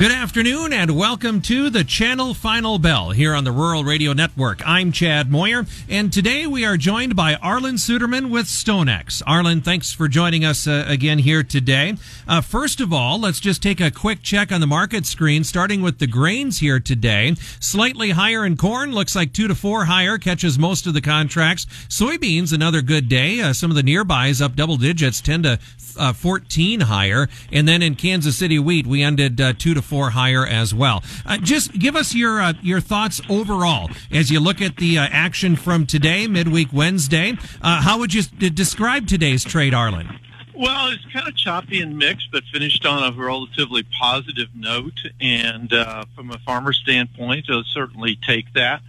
Good afternoon and welcome to the Channel Final Bell here on the Rural Radio Network. I'm Chad Moyer and today we are joined by Arlan Suderman with StoneX. Arlan, thanks for joining us uh, again here today. Uh, first of all, let's just take a quick check on the market screen, starting with the grains here today. Slightly higher in corn, looks like two to four higher, catches most of the contracts. Soybeans, another good day. Uh, some of the nearbys up double digits, 10 to uh, 14 higher. And then in Kansas City wheat, we ended uh, two to four higher as well. Uh, just give us your uh, your thoughts overall as you look at the uh, action from today, midweek Wednesday. Uh, how would you d- describe today's trade, Arlan? Well, it's kind of choppy and mixed, but finished on a relatively positive note. And uh, from a farmer standpoint, I'll certainly take that.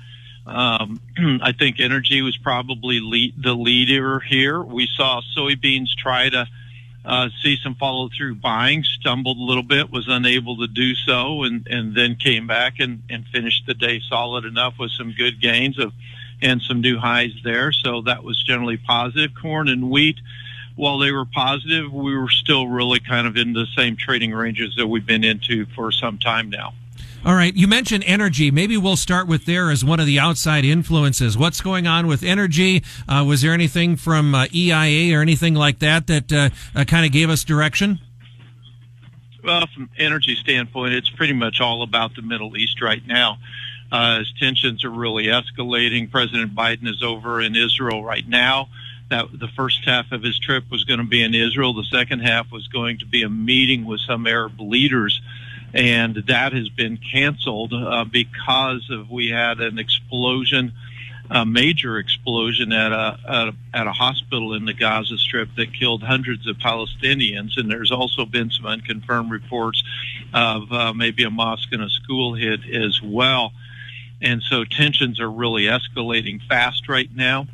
Um, I think energy was probably lead, the leader here. We saw soybeans try to uh, see some follow through buying, stumbled a little bit, was unable to do so, and, and then came back and, and finished the day solid enough with some good gains of and some new highs there. So that was generally positive. Corn and wheat, while they were positive, we were still really kind of in the same trading ranges that we've been into for some time now. All right. You mentioned energy. Maybe we'll start with there as one of the outside influences. What's going on with energy? Uh, was there anything from uh, EIA or anything like that that uh, uh kind of gave us direction? Well, from energy standpoint, it's pretty much all about the Middle East right now. Uh, as tensions are really escalating, President Biden is over in Israel right now. That the first half of his trip was going to be in Israel. The second half was going to be a meeting with some Arab leaders and that has been canceled uh, because of we had an explosion, a major explosion at a, at a, at a hospital in the Gaza Strip that killed hundreds of Palestinians, and there's also been some unconfirmed reports of uh, maybe a mosque and a school hit as well. And so tensions are really escalating fast right now.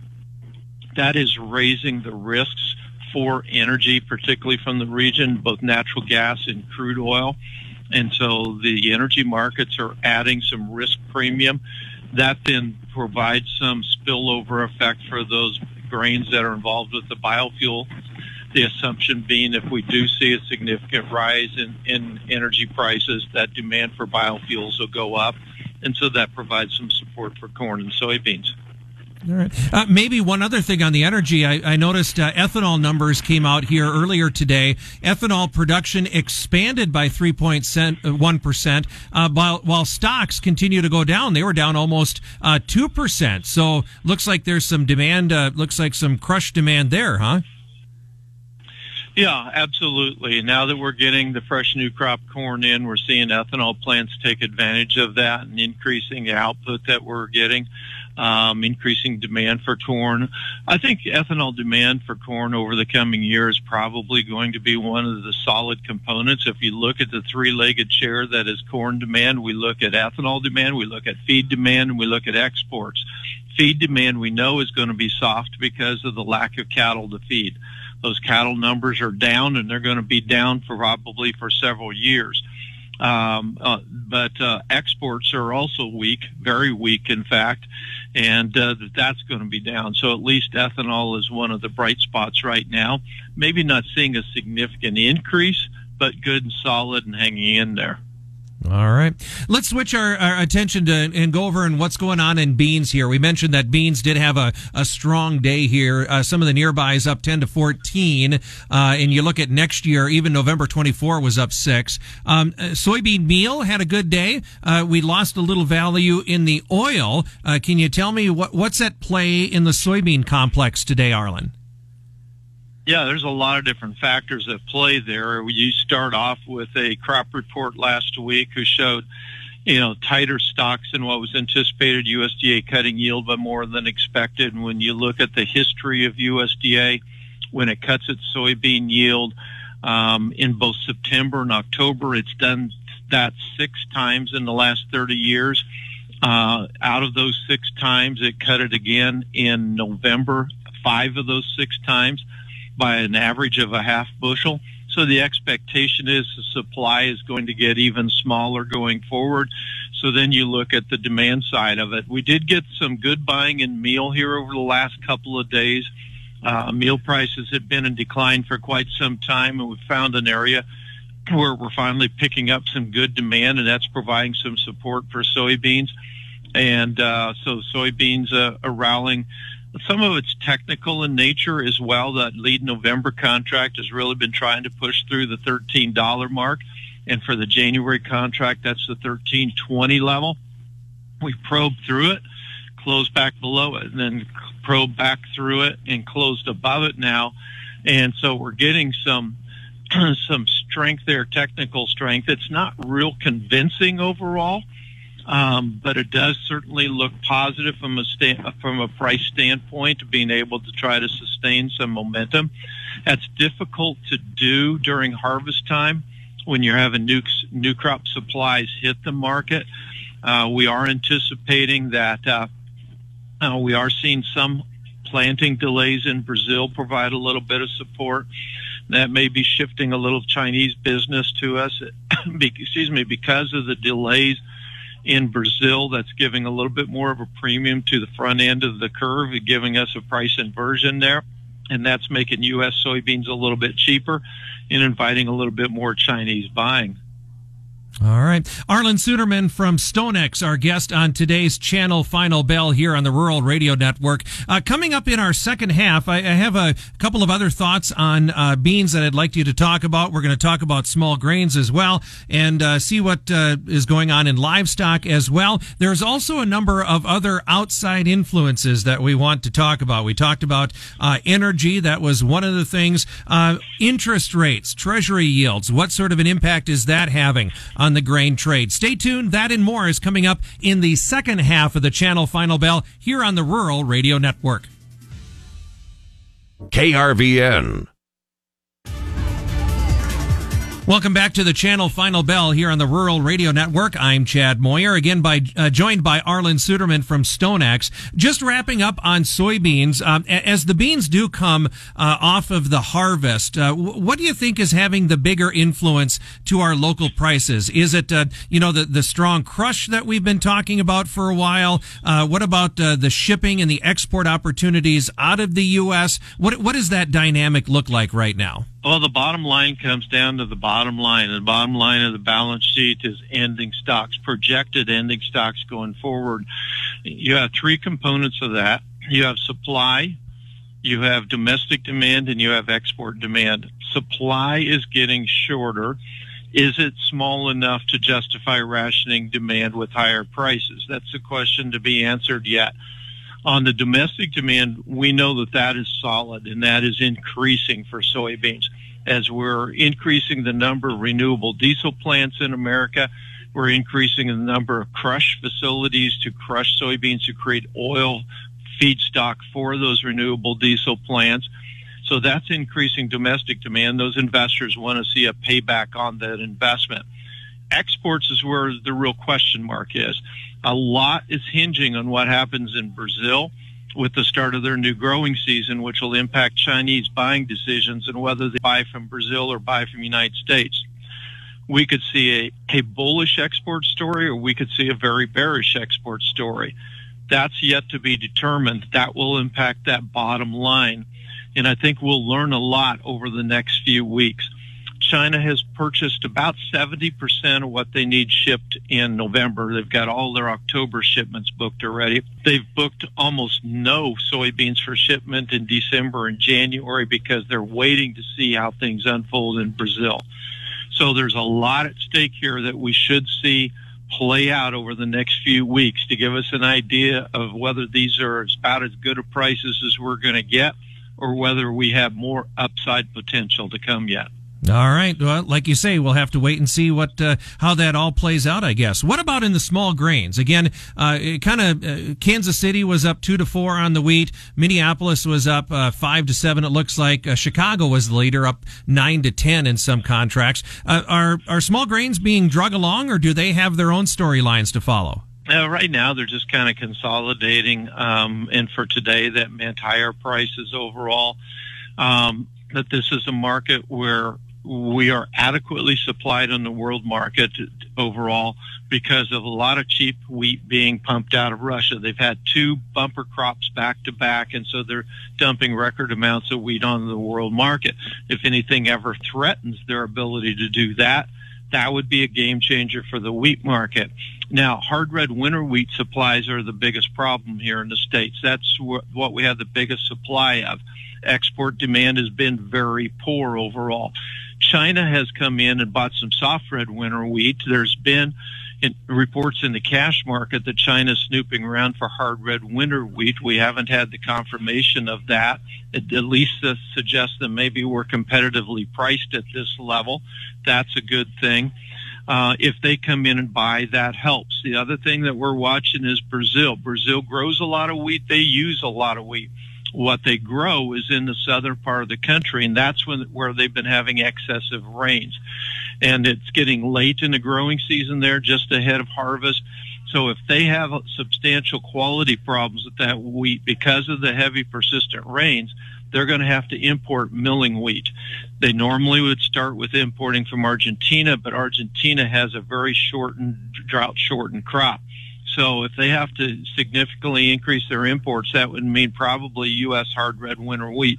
That is raising the risks for energy, particularly from the region, both natural gas and crude oil. And so the energy markets are adding some risk premium. That then provides some spillover effect for those grains that are involved with the biofuel. The assumption being if we do see a significant rise in, in energy prices, that demand for biofuels will go up. And so that provides some support for corn and soybeans. All right. Uh, maybe one other thing on the energy. I, I noticed uh, ethanol numbers came out here earlier today. Ethanol production expanded by 3.1%, uh, while, while stocks continue to go down. They were down almost uh, 2%. So looks like there's some demand, uh, looks like some crush demand there, huh? Yeah, absolutely. Now that we're getting the fresh new crop corn in, we're seeing ethanol plants take advantage of that and increasing the output that we're getting um, increasing demand for corn. I think ethanol demand for corn over the coming year is probably going to be one of the solid components. If you look at the three-legged chair that is corn demand, we look at ethanol demand, we look at feed demand, and we look at exports. Feed demand we know is going to be soft because of the lack of cattle to feed. Those cattle numbers are down and they're going to be down for probably for several years. Um, uh, but uh, exports are also weak, very weak, in fact, and uh, that's going to be down. So at least ethanol is one of the bright spots right now. Maybe not seeing a significant increase, but good and solid and hanging in there. All right. Let's switch our, our, attention to and go over and what's going on in beans here. We mentioned that beans did have a, a strong day here. Uh, some of the nearbys up 10 to 14. Uh, and you look at next year, even November 24 was up six. Um, uh, soybean meal had a good day. Uh, we lost a little value in the oil. Uh, can you tell me what, what's at play in the soybean complex today, Arlan? Yeah, there's a lot of different factors at play there. You start off with a crop report last week who showed, you know, tighter stocks than what was anticipated. USDA cutting yield by more than expected. And when you look at the history of USDA, when it cuts its soybean yield um, in both September and October, it's done that six times in the last 30 years. Uh, out of those six times, it cut it again in November, five of those six times by an average of a half bushel. So the expectation is the supply is going to get even smaller going forward. So then you look at the demand side of it. We did get some good buying in meal here over the last couple of days. Uh, meal prices had been in decline for quite some time, and we found an area where we're finally picking up some good demand, and that's providing some support for soybeans. And uh, so soybeans uh, are rallying. Some of it's technical in nature as well. That lead November contract has really been trying to push through the $13 mark. And for the January contract, that's the 1320 level. We probed through it, closed back below it, and then probed back through it and closed above it now. And so we're getting some some strength there, technical strength. It's not real convincing overall, um, but it does certainly look positive from a sta- from a price standpoint, being able to try to sustain some momentum. That's difficult to do during harvest time when you're having new new crop supplies hit the market. Uh, we are anticipating that uh, uh, we are seeing some planting delays in Brazil provide a little bit of support. That may be shifting a little Chinese business to us. excuse me, because of the delays in Brazil, that's giving a little bit more of a premium to the front end of the curve, giving us a price inversion there. And that's making U.S. soybeans a little bit cheaper and inviting a little bit more Chinese buying. All right. Arlan Suderman from StoneX, our guest on today's channel Final Bell here on the Rural Radio Network. Uh, coming up in our second half, I, I have a couple of other thoughts on uh, beans that I'd like you to talk about. We're going to talk about small grains as well and uh, see what uh, is going on in livestock as well. There's also a number of other outside influences that we want to talk about. We talked about uh, energy. That was one of the things. Uh, interest rates, treasury yields. What sort of an impact is that having on the grain trade. Stay tuned. That and more is coming up in the second half of the channel Final Bell here on the Rural Radio Network. KRVN. Welcome back to the channel Final Bell here on the Rural Radio Network. I'm Chad Moyer, again by uh, joined by Arlan Suderman from StoneX. Just wrapping up on soybeans. Um, as the beans do come uh, off of the harvest, uh, what do you think is having the bigger influence to our local prices? Is it uh, you know the the strong crush that we've been talking about for a while? Uh, what about uh, the shipping and the export opportunities out of the U.S.? What what does that dynamic look like right now? Well, the bottom line comes down to the bottom line. The bottom line of the balance sheet is ending stocks, projected ending stocks going forward. You have three components of that. You have supply, you have domestic demand, and you have export demand. Supply is getting shorter. Is it small enough to justify rationing demand with higher prices? That's a question to be answered yet. On the domestic demand, we know that that is solid and that is increasing for soybeans. As we're increasing the number of renewable diesel plants in America, we're increasing the number of crush facilities to crush soybeans to create oil feedstock for those renewable diesel plants. So that's increasing domestic demand. Those investors want to see a payback on that investment. Exports is where the real question mark is a lot is hinging on what happens in Brazil with the start of their new growing season, which will impact Chinese buying decisions and whether they buy from Brazil or buy from the United States. We could see a, a bullish export story or we could see a very bearish export story. That's yet to be determined. That will impact that bottom line. And I think we'll learn a lot over the next few weeks. China has purchased about 70% of what they need shipped in November. They've got all their October shipments booked already. They've booked almost no soybeans for shipment in December and January because they're waiting to see how things unfold in Brazil. So there's a lot at stake here that we should see play out over the next few weeks to give us an idea of whether these are about as good of prices as we're going to get or whether we have more upside potential to come yet. All right. Well, like you say, we'll have to wait and see what uh, how that all plays out. I guess. What about in the small grains? Again, uh, kind of uh, Kansas City was up two to four on the wheat. Minneapolis was up uh, five to seven. It looks like uh, Chicago was the leader, up nine to ten in some contracts. Uh, are are small grains being drug along, or do they have their own storylines to follow? Uh, right now, they're just kind of consolidating, um, and for today, that meant higher prices overall. Um, that this is a market where we are adequately supplied on the world market overall because of a lot of cheap wheat being pumped out of Russia. They've had two bumper crops back to back, and so they're dumping record amounts of wheat on the world market. If anything ever threatens their ability to do that, that would be a game changer for the wheat market. Now, hard red winter wheat supplies are the biggest problem here in the States. That's what we have the biggest supply of. Export demand has been very poor overall. China has come in and bought some soft red winter wheat. There's been in reports in the cash market that China's snooping around for hard red winter wheat. We haven't had the confirmation of that. At least uh, suggests that maybe we're competitively priced at this level. That's a good thing. Uh, if they come in and buy, that helps. The other thing that we're watching is Brazil. Brazil grows a lot of wheat. They use a lot of wheat what they grow is in the southern part of the country, and that's when where they've been having excessive rains. And it's getting late in the growing season there, just ahead of harvest. So if they have substantial quality problems with that wheat because of the heavy persistent rains, they're going to have to import milling wheat. They normally would start with importing from Argentina, but Argentina has a very shortened, drought shortened crop. So if they have to significantly increase their imports, that would mean probably U.S. hard red winter wheat.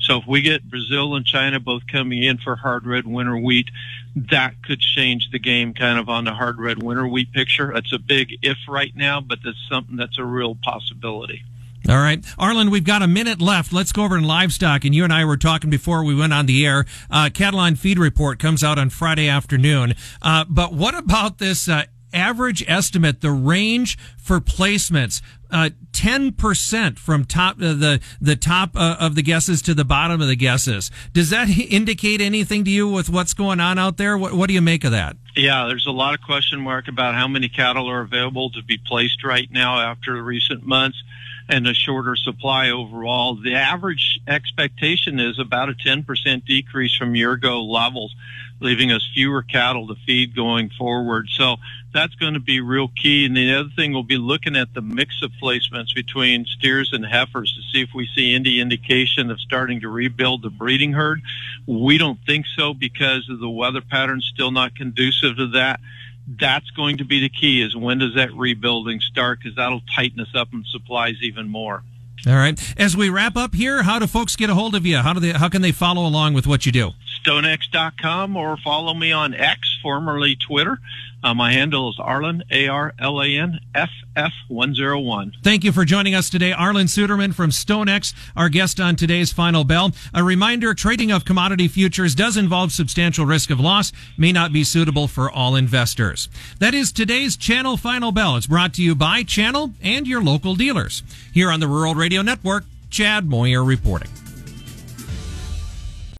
So if we get Brazil and China both coming in for hard red winter wheat, that could change the game kind of on the hard red winter wheat picture. That's a big if right now, but that's something that's a real possibility. All right. Arlan, we've got a minute left. Let's go over in livestock. And you and I were talking before we went on the air. Uh, Cattle on Feed report comes out on Friday afternoon. Uh, but what about this uh, average estimate, the range for placements, uh, 10% from top uh, the the top uh, of the guesses to the bottom of the guesses. Does that indicate anything to you with what's going on out there? What, what do you make of that? Yeah, there's a lot of question mark about how many cattle are available to be placed right now after recent months and a shorter supply overall. The average expectation is about a 10% decrease from year ago levels, leaving us fewer cattle to feed going forward. So that's going to be real key. And the other thing we'll be looking at the mix of placements between steers and heifers to see if we see any indication of starting to rebuild the breeding herd. We don't think so because of the weather patterns still not conducive to that that's going to be the key is when does that rebuilding start because that'll tighten us up in supplies even more. All right. As we wrap up here, how do folks get a hold of you? How do they how can they follow along with what you do? Stonex.com or follow me on X, formerly Twitter. Uh, my handle is Arlan, A-R-L-A-N, F-F-101. Thank you for joining us today. Arlan Suderman from StoneX, our guest on today's Final Bell. A reminder, trading of commodity futures does involve substantial risk of loss, may not be suitable for all investors. That is today's Channel Final Bell. It's brought to you by Channel and your local dealers. Here on the Rural Radio Network, Chad Moyer reporting.